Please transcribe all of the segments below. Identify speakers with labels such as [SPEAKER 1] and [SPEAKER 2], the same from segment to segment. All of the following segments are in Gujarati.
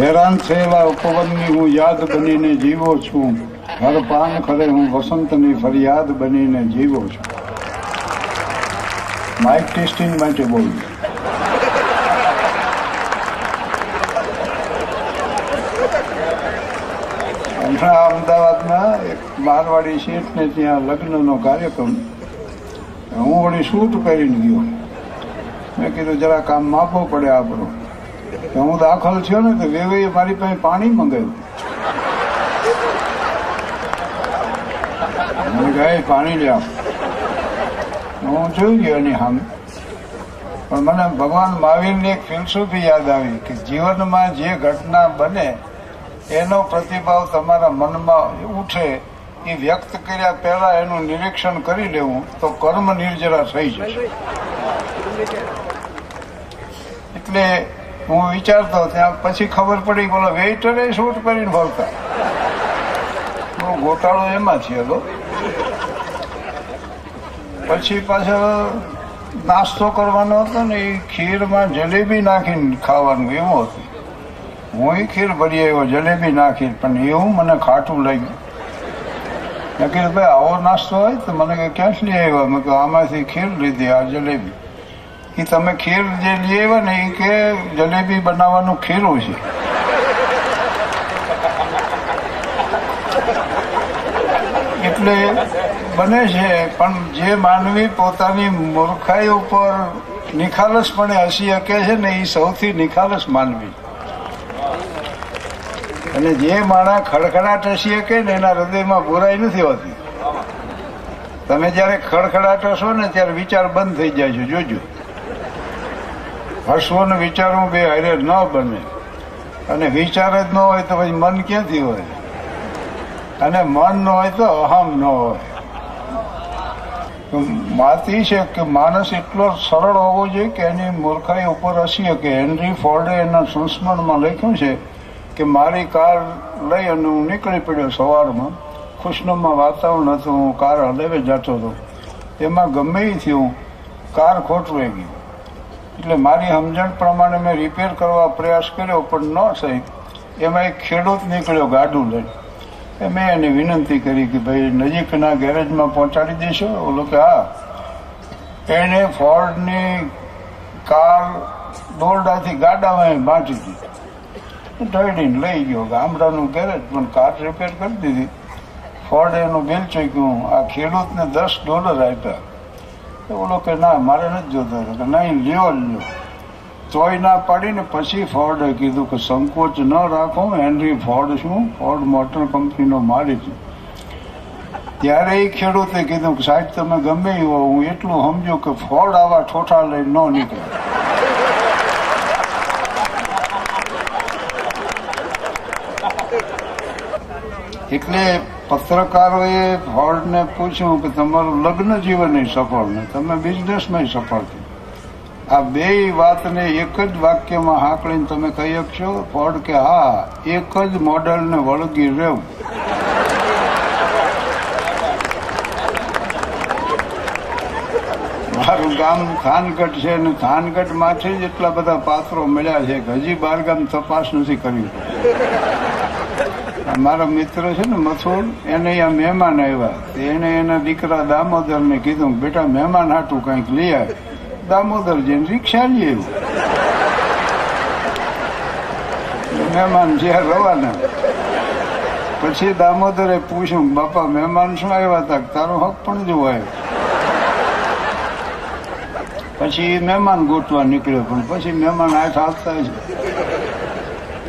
[SPEAKER 1] હેરાન થયેલા ઉપવનની હું યાદ બનીને જીવો છું. હર પાન ખરે હું વસંતની ફરિયાદ બનીને જીવો છું. માઇક ટેસ્ટિંગ માટે બોલું. હમણાં અમદાવાદમાં એક મારવાડી શેઠને ત્યાં લગ્નનો કાર્યક્રમ. હું વળી શૂટ કરીને ગયો. મેં કીધું, જરા કામ માપવો પડે આપણો. હું દાખલ થયો ને તો વેવાઈએ મારી પાસે પાણી મંગાવ્યું. મને કહે પાણી લે હું જોઈ ગયો એની સામે. પણ મને ભગવાન મહાવીરની એક ફિલસૂફી યાદ આવી કે જીવનમાં જે ઘટના બને, એનો પ્રતિભાવ તમારા મનમાં ઉઠે, એ વ્યક્ત કર્યા પહેલા એનું નિરીક્ષણ કરી લેવું, તો કર્મ નિર્જરા થઈ જશે. એટલે હું વિચારતો ત્યાં પછી ખબર પડી, બોલો, વેઇટરે શૂટ કરીને ભરતા બહુ ગોટાળો એમાં હતો પછી પાછો નાસ્તો કરવાનો હતો ને, એ ખીરમાં જલેબી નાખીને ખાવાનું એવું હતું. હું ખીર ભરી આવ્યો, જલેબી નાખી પણ એવું મને ખાટું લાગ્યું. મેં કીધું, ભાઈ, આવો નાસ્તો હોય તો મને ક્યાંથી લઈ આવ્યો? મેં કહ્યું આમાંથી ખીર લીધી, આ જલેબી. એ તમે ખીર જે લઈ આવ્યા ને એ કે જલેબી બનાવવાનું ખીરું છે. એટલે બને છે, પણ જે માનવી પોતાની મૂર્ખાઈ ઉપર નિખાલસપણે હસી શકે છે ને એ સૌથી નિખાલસ માનવી. અને જે માણસ ખડખડાટ હસી શકે ને, એના હૃદયમાં બુરાઈ નથી હોતી. તમે જયારે ખડખડાટ હશો ને, ત્યારે વિચાર બંધ થઈ જાય છે, જોજો. હસવું ને વિચારવું બે હારે ન બને. અને વિચાર જ ન હોય તો પછી મન ક્યાંથી હોય? અને મન ન હોય તો અહમ ન હોય. એ છે કે માણસ એટલો સરળ હોવો જોઈએ કે એની મૂર્ખાઈ ઉપર હસી શકે. હેનરી ફોર્ડે એના સંસ્મરણમાં લખ્યું છે કે મારી કાર લઈ અને હું નીકળી પડ્યો સવારમાં. ખુશનુમાં વાતાવરણ હતું, હું કાર હલેવે જતો હતો. એમાં ગમે થયું, કાર ખોટવાઈ ગઈ એટલે મારી સમજણ પ્રમાણે મેં રિપેર કરવા પ્રયાસ કર્યો, પણ ન થઈ. એમાં એક ખેડૂત નીકળ્યો ગાડું લઈને. એ મેં એને વિનંતી કરી કે ભાઈ, નજીકના ગેરેજમાં પહોંચાડી દેશો. ઓલો કે, હા. એણે ફોર્ડની કાર દોરડાથી ગાડામાં બાંટી દીધી. ઢળીને લઈ ગયો. ગામડાનું ગેરેજ, પણ કાર રિપેર કરી દીધી. ફોર્ડે એનું બિલ ચૂક્યું. આ ખેડૂતને દસ ડોલર આપ્યા. ઓલો કે, ના, મારે નથી જોતો. કે, નહીં, લ્યો લ્યો. તોય ના પાડીને પછી ફોર્ડે કીધું કે, સંકોચ ન રાખો હેનરી ફોર્ડ શું? ફોર્ડ મોટર કંપનીનો માલિક ત્યારે એ ખેડૂતે કીધું કે, સાહેબ, તમે ગમે એ હો હું એટલું સમજો કે ફોર્ડ આવા ઠોઠા લઈને ન નીકળે. એટલે પત્રકારોએ હોર્ડને પૂછ્યું કે તમારું લગ્ન જીવન સફળ ને તમે બિઝનેસમાં સફળ થયું આ બે વાતને એક જ વાક્યમાં હાંકળીને તમે કહી શકશો? ફોર્ડ કે હા, એક જ મોડલને વળગી રહેવું. મારું ગામ થાનગઢ છે અને થાનગઢમાંથી જ એટલા બધા પાત્રો મળ્યા છે હજી બારગામ તપાસ નથી કરી મારા મિત્ર છે ને મથુર, એને અહીંયા મહેમાન આવ્યા. એને એના દીકરા દામોદર ને કીધું, બેટા, મહેમાન હાટું કંઈક લઈ આવે દામોદર જઈને રિક્ષા લઈ મહેમાન જ્યાં રવાના. પછી દામોદરે પૂછ્યું, બાપા, મહેમાન શું આવ્યા હતા તારો હક પણ જો આવ્યો પછી મહેમાન ગોતવા નીકળ્યો પણ પછી મહેમાન હાથ આપતા જ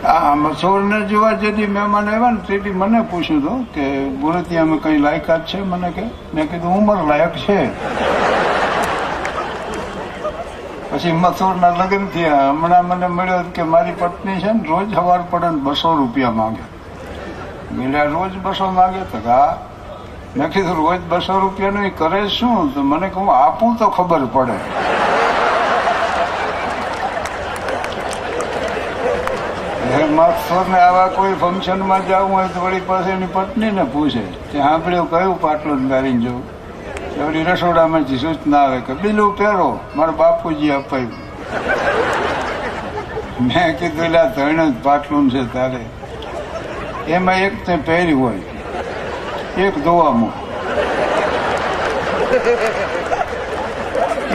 [SPEAKER 1] આ મસોરને જોવા જેથી મહેમાન આવ્યા ને તેથી મને પૂછ્યું હતું કે ગુરતિયામાં કઈ લાયકાત છે? મને કે, મેં કીધું, ઉંમર લાયક છે. પછી મસૂરના લગ્ન થયા. હમણાં મને મળ્યો કે મારી પત્ની છે ને રોજ સવાર પડે ને બસો રૂપિયા માંગે. મેળ્યા રોજ બસો માંગે? તો હા. મેં કીધું, રોજ બસો રૂપિયાનું એ કરે શું? તો મને કહું, આપું તો ખબર પડે. માસ્તરને આવા કોઈ ફંક્શનમાં જવું હોય તો વળી પાસે એની પત્નીને પૂછે, કે સાંભળ્યું કયું પાટલું ગાડીને જવું? વળી રસોડામાંથી સૂચના આવે કે, બીલું પહેરો, મારા બાપુજી અપાયું મેં કીધું એટલે ત્રણ જ પાટલું છે તારે. એમાં એક તે પહેર્યું હોય. એક ધોવામાં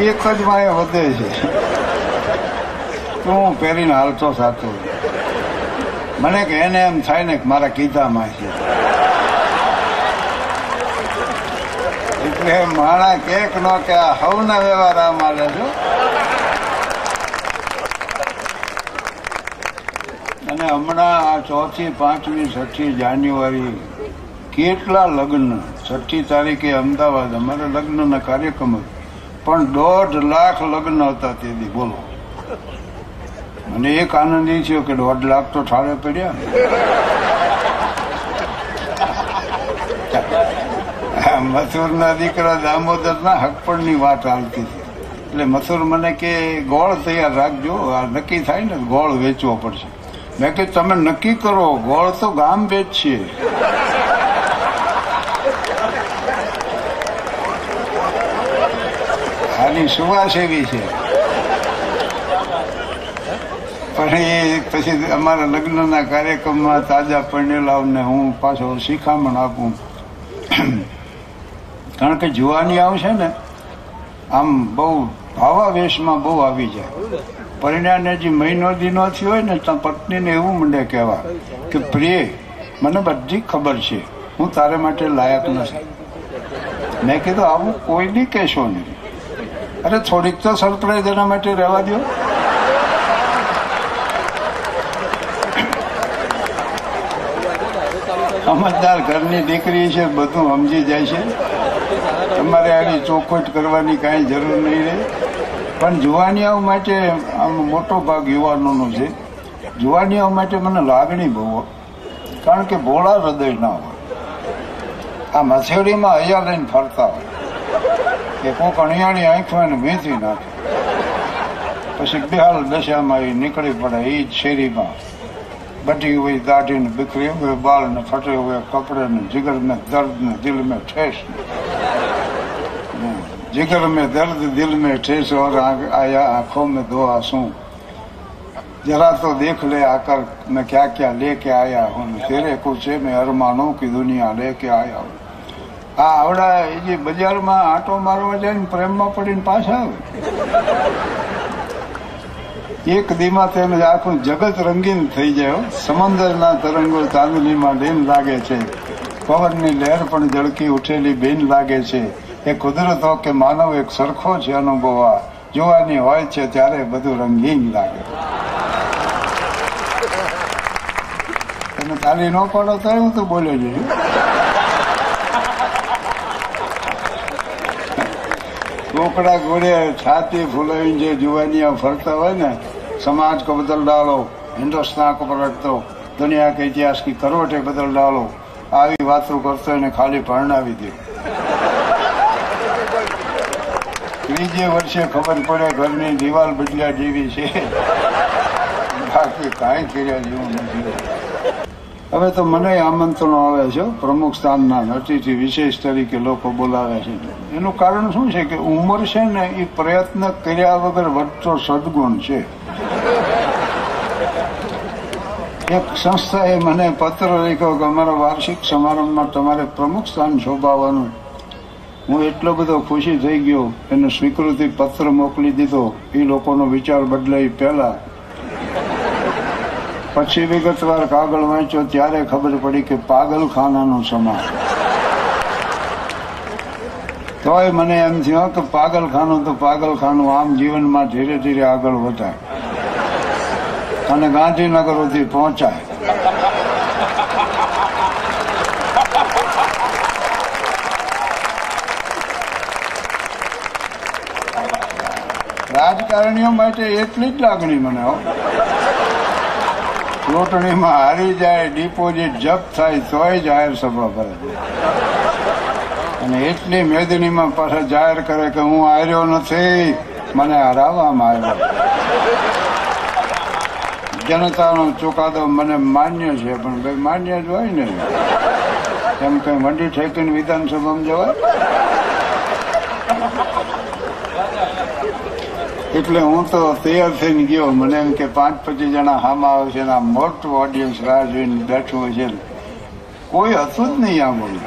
[SPEAKER 1] એક જ માય વધે છે તો હું પહેરીને હાલતો થતો મને કે એને એમ થાય ને મારા કીધામાં છે એટલે માણા કેક નો કે આ હવના વ્યવહાર આ મારે છો અને હમણાં આ ચોથી પાંચમી છઠ્ઠી જાન્યુઆરી કેટલા લગ્ન? છઠ્ઠી તારીખે અમદાવાદ, અમારા લગ્નના કાર્યક્રમ પણ દોઢ લાખ લગ્ન હતા તે દી, બોલો. મને એક આનંદ એ થયો કે દોઢ લાખ તો ઠાળે પડ્યા. મથુરના દીકરા દામોદરના હકપણની વાત હાલતી હતી. એટલે મથુર મને કે, ગોળ તૈયાર રાખજો, આ નક્કી થાય ને, ગોળ વેચવો પડશે. મેં કે તમે નક્કી કરો, ગોળ તો ગામ વેચશે આની સુવાસ એવી છે. પછી પછી અમારા લગ્નના કાર્યક્રમમાં તાજા પરણેલાઓને હું પાછો શિખામણ આપું. કારણ કે જુવાની આવશે ને, આમ બહુ ભાવાવેશમાં બહુ આવી જાય. પરિણાને જે મહિનો દિનો થયો હોય ને ત્યાં પત્નીને એવું મંડે કહેવા કે, પ્રિય, મને બધી ખબર છે. હું તારા માટે લાયક નથી. મેં કીધું આવું કોઈ દી કહેશો નહીં. અરે, થોડીક તો સરપ્રાઈઝ એના માટે રહેવા દો સમજદાર ઘરની દીકરી છે, બધું સમજી જાય છે. તમારે આવી ચોખવટ કરવાની કાંઈ જરૂર નહીં રહે. પણ જુવાનિયાઓ માટે આમ મોટો ભાગ યુવાનોનો છે. જુવાનિયાઓ માટે મને લાગણી બહુ કારણ કે ભોળા હૃદય ના હોય. આ મથેડીમાં અહીંયા લઈને ફરતા હોય. કે કોક અણિયાણી આંખમાં મેથી નાખે. પછી બિહાલ દશામાં એ નીકળી પડે એ જ શેરીમાં. બટી હોય દાઢીને બીકરી હોય બાળને ફટે હોય દર્દ ને દિલ મેં ઠેસ જીગર મેં દર્દ દિલ મેં ઠેસ ઓર આયા આંખો મેં ધોઆ શું? जरा तो देख ले आकर मैं क्या क्या लेके आया हूँ तेरे कुछ मैं अरमानों की दुनिया लेके आया हूँ આ આવડા એ જે બજારમાં આંટો મારવા જાય ને પ્રેમમાં પડીને પાછા આવે એક દીમાં તેને આખું જગત રંગીન થઈ જાય હો. સમંદરના તરંગો ચાંદનીમાં લીન લાગે છે પવનની લહેર પણ જળકી ઉઠેલી બેન લાગે છે એ કુદરતો કે માનવ એક સરખો છે અનુભવા જોવાની હોય છે ત્યારે બધું રંગીન લાગે તમે તાલી ન પાડો તો હું તો બોલ્યો જ કોકડા ઘોડે છાતી ફૂલાવીને જે જુવાનીઓ ફરતા હોય ને, સમાજ કો બદલ ડાળો હિન્દુસ્તાન કો પલટતો દુનિયા કે ઇતિહાસ કી કરોટે બદલ ડાળો આવી વાતો કરતો એને ખાલી ભરણાવી દે. ત્રીજે વર્ષે ખબર પડે ઘરની દિવાલ બદલ્યા જેવી છે. બાકી કાંઈ કર્યા જેવું નથી. હવે તો મને આમંત્રણો આવે છે પ્રમુખ સ્થાનના અતિથિ વિશેષ તરીકે લોકો બોલાવે છે. એનું કારણ શું છે કે ઉંમર છે ને એ પ્રયત્ન કર્યા વગર વધતો સદગુણ છે. એક સંસ્થાએ મને પત્ર લખ્યો કે અમારા વાર્ષિક સમારંભમાં તમારે પ્રમુખ સ્થાન શોભાવવાનું. હું એટલો બધો ખુશી થઈ ગયો, એને સ્વીકૃતિ પત્ર મોકલી દીધો. એ લોકોનો વિચાર બદલાઈ પહેલા પછી વિગતવાર કાગળ વાંચ્યો ત્યારે ખબર પડી કે પાગલખાનાનો સમાસ તોય મને એમ થયું કે પાગલખાનું તો પાગલખાનું આમ જીવનમાં ધીરે ધીરે આગળ વધાય. અને ગાંધીનગર સુધી પહોંચાય. રાજકારણીઓ માટે એટલી જ લાગણી મને ચૂંટણીમાં હારી જાય ડિપોઝિટ જપ્ત થાય, તોય જાહેર સભા ભરે અને એટલી મેદનીમાં પાછા જાહેર કરે કે હું હાર્યો નથી, મને હરાવવામાં આવ્યો. જનતાનો ચુકાદો મને માન્ય છે, પણ ભાઈ માન્ય જ હોય ને. એમ કઈ મંડી ઠેકીને વિધાનસભામાં જવાય? એટલે હું તો તૈયાર થઈને ગયો. મને એમ કે પાંચ પચીસ જણા હામાં આવે છે આ મોટું ઓડિયન્સ રાહ જોઈને બેઠું હોય છે. કોઈ હતું જ નહીં આમ બોલું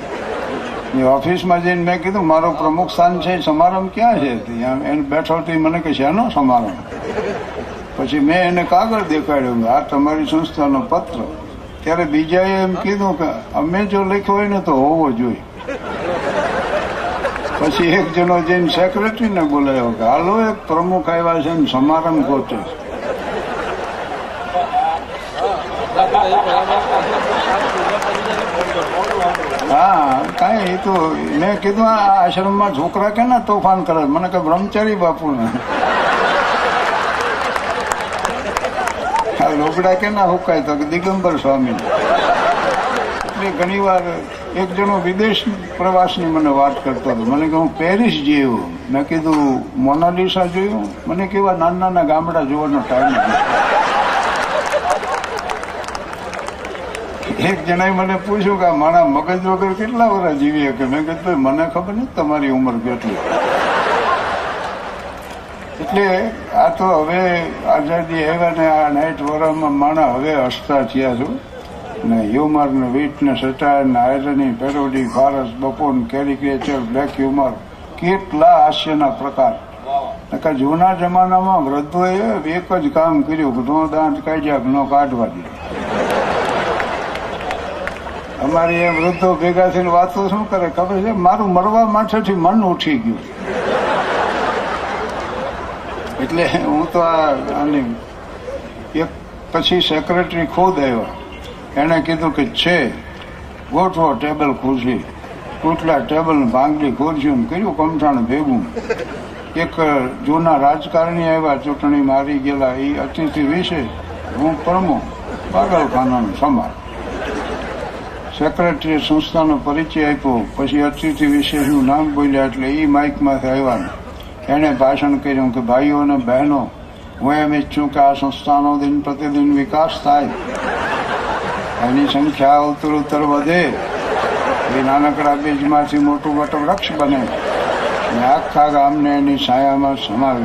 [SPEAKER 1] ઓફિસમાં જઈને મેં કીધું, મારો પ્રમુખ સ્થાન છે, સમારંભ ક્યાં છે? ત્યાં એને બેઠો હતી મને કે શેનો સમારંભ. પછી મેં એને કાગળ દેખાડ્યો આ તમારી સંસ્થાનો પત્ર. ત્યારે બીજાએ એમ કીધું કે, અમે જો લખ્યો હોય ને તો હોવો જોઈએ. પછી એક જણો જઈને સેક્રેટરીને બોલાયો કે, હાલો, એક પ્રમુખ આવ્યા છે ને સમારંભ ગોતે હા, કાંઈ એ તો મેં કીધું, આ આશ્રમમાં છોકરા કે ના તોફાન કરે? મને કે બ્રહ્મચારી બાપુ ને. આ કે ના હુકાય તો દિગંબર સ્વામી. ઘણી વાર એક જણો વિદેશ પ્રવાસની મને વાત કરતો હતો. મને કે હું પેરિસ જેવું મેં કીધું, મોનાલિસા જોયું? મને કેવા નાના નાના ગામડા જોવાનો ટાઈમ એક જણાએ મને પૂછ્યું કે મારા મગજ વગર કેટલા વર્ષ જીવી કે મેં કીધું મને ખબર નથી તમારી ઉંમર કેટલી. એટલે આ તો હવે આઝાદી આવ્યા ને આ નાઇટ વોરમાં માણા હવે હસતા થયા છું. ને હ્યુમર ને વીટ ને ને આયરની પેરોડી ફારસ બપોર કેરિકેચર બ્લેક હ્યુમર કેટલા હાસ્યના પ્રકાર. નકર જૂના જમાનામાં વૃદ્ધોએ એક જ કામ કર્યું કે નો દાંત કાઢ્યા નો કાઢવા દે અમારી એ વૃદ્ધો ભેગા થઈને વાતો શું કરે ખબર છે? મારું મરવા માટેથી મન ઉઠી ગયું. એટલે હું તો આની એક પછી સેક્રેટરી ખુદ આવ્યા. એણે કીધું કે છે, ગોઠવો ટેબલ ખુરશી. તૂટલા ટેબલ ભાંગલી ખુરશીઓ કર્યું, કમઠાણ ભેગું. એક જૂના રાજકારણી આવ્યા, ચૂંટણી મારી ગયેલા એ અતિથિ વિશે હું પ્રમુખ પાગલખાનાનો સમાજ. સેક્રેટરી સંસ્થાનો પરિચય આપ્યો, પછી અતિથિ વિશેષનું નામ બોલ્યા એટલે એ માઇકમાંથી આવ્યા એણે ભાષણ કર્યું કે, ભાઈઓ અને બહેનો, હું એમ ઈચ્છું કે આ સંસ્થાનો દિન પ્રતિદિન વિકાસ થાય. એની સંખ્યા ઉતર ઉતર વધે. એ નાનકડા બીજમાંથી મોટું વટવૃક્ષ બને. અને આખા ગામને એની છાયામાં સમાવી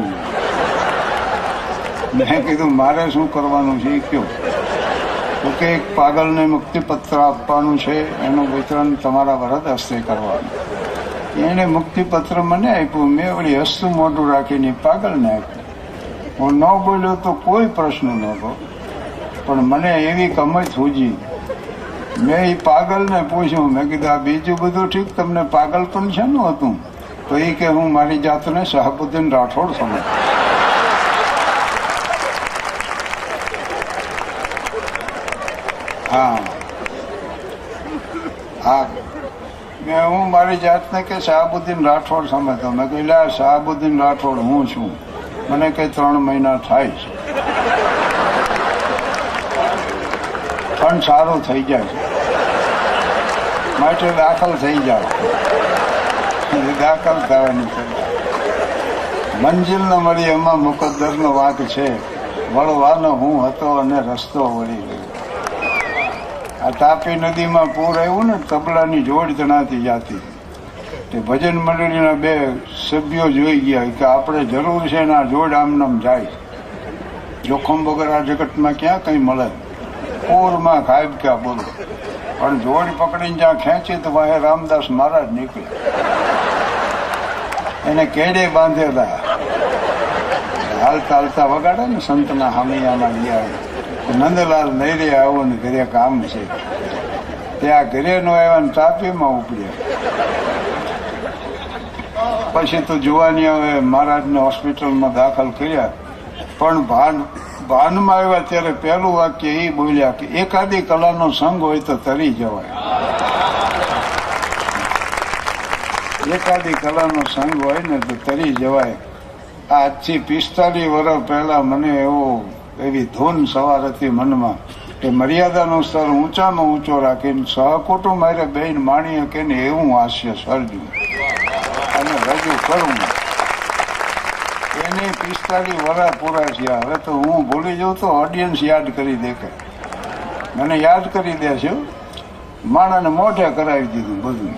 [SPEAKER 1] મેં કીધું, મારે શું કરવાનું છે? એ કયો તો કે એક પાગલને મુક્તિપત્ર આપવાનું છે. એનું વિતરણ તમારા વરદ હસ્તે કરવાનું. એણે મુક્તિપત્ર મને આપ્યું. મેં વળી હસ્તું મોઢું રાખીને પાગલને આપ્યું. હું ન બોલ્યો તો કોઈ પ્રશ્ન નહોતો. પણ મને એવી કમજ સૂજી મેં એ પાગલને પૂછ્યું. મેં કીધું આ બીજું બધું ઠીક? તમને પાગલ પણ છે ને હતું? તો એ કે હું મારી જાતને શાહબુદ્દીન રાઠોડ સમજ. હા. હા. મેં હું મારી જાતને કે શાહબુદ્દીન રાઠોડ સમજતો. મેં કહ્યું "લા, શાહબુદ્દીન રાઠોડ હું છું. મને કઈ ત્રણ મહિના થાય છે. પણ સારું થઈ જાય છે. માટે દાખલ થઈ જાઓ. દાખલ થવાની છે. મંજિલ ન મળી એમાં મુકદ્દરનો વાંક છે. વળવાનો હું હતો અને રસ્તો વળી ગયો. આ તાપી નદીમાં પૂર આવ્યું ને, તબલાની જોડ જણાતી જાતી. તે ભજન મંડળીના બે સભ્યો જોઈ ગયા કે આપણે જરૂર છે ને આ જોડ આમનામ જાય. જોખમ વગર આ જગતમાં ક્યાં કંઈ મળે? પૂરમાં ખાય ક્યાં બોલો? પણ જોડ પકડીને જ્યાં ખેંચી તો વાહે રામદાસ મહારાજ નીકળે. એને કેડે બાંધેલા. હાલતા હાલતા વગાડે ને સંતના હામિયામાં ગયા નંદલાલ નૈરે આવો ને ઘરે કામ છે. ત્યાં ઘરે નો આવ્યા ને તાપીમાં ઉપડ્યા. પછી તો જોવાની હવે મહારાજને હોસ્પિટલમાં દાખલ કર્યા. પણ ભાન ભાનમાં આવ્યા ત્યારે પહેલું વાક્ય એ બોલ્યા કે એકાદી કલાનો સંગ હોય તો તરી જવાય. એકાદી કલાનો સંગ હોય ને તો તરી જવાય. આજથી પિસ્તાલીસ વર્ષ પહેલા મને એવો એવી ધૂન સવાર હતી મનમાં કે મર્યાદાનો સ્તર ઊંચામાં ઊંચો રાખીને સહકુટુંબ મારે બેન માણી શકે ને એવું હાસ્ય સર્જું અને રજૂ કરવું એને પિસ્તાલીસ વર્ષ પૂરા થયા. હવે તો હું ભૂલી જાઉં તો ઓડિયન્સ યાદ કરી દે કે મને યાદ કરી દે છે માણાને મોઢે કરાવી દીધું બધું.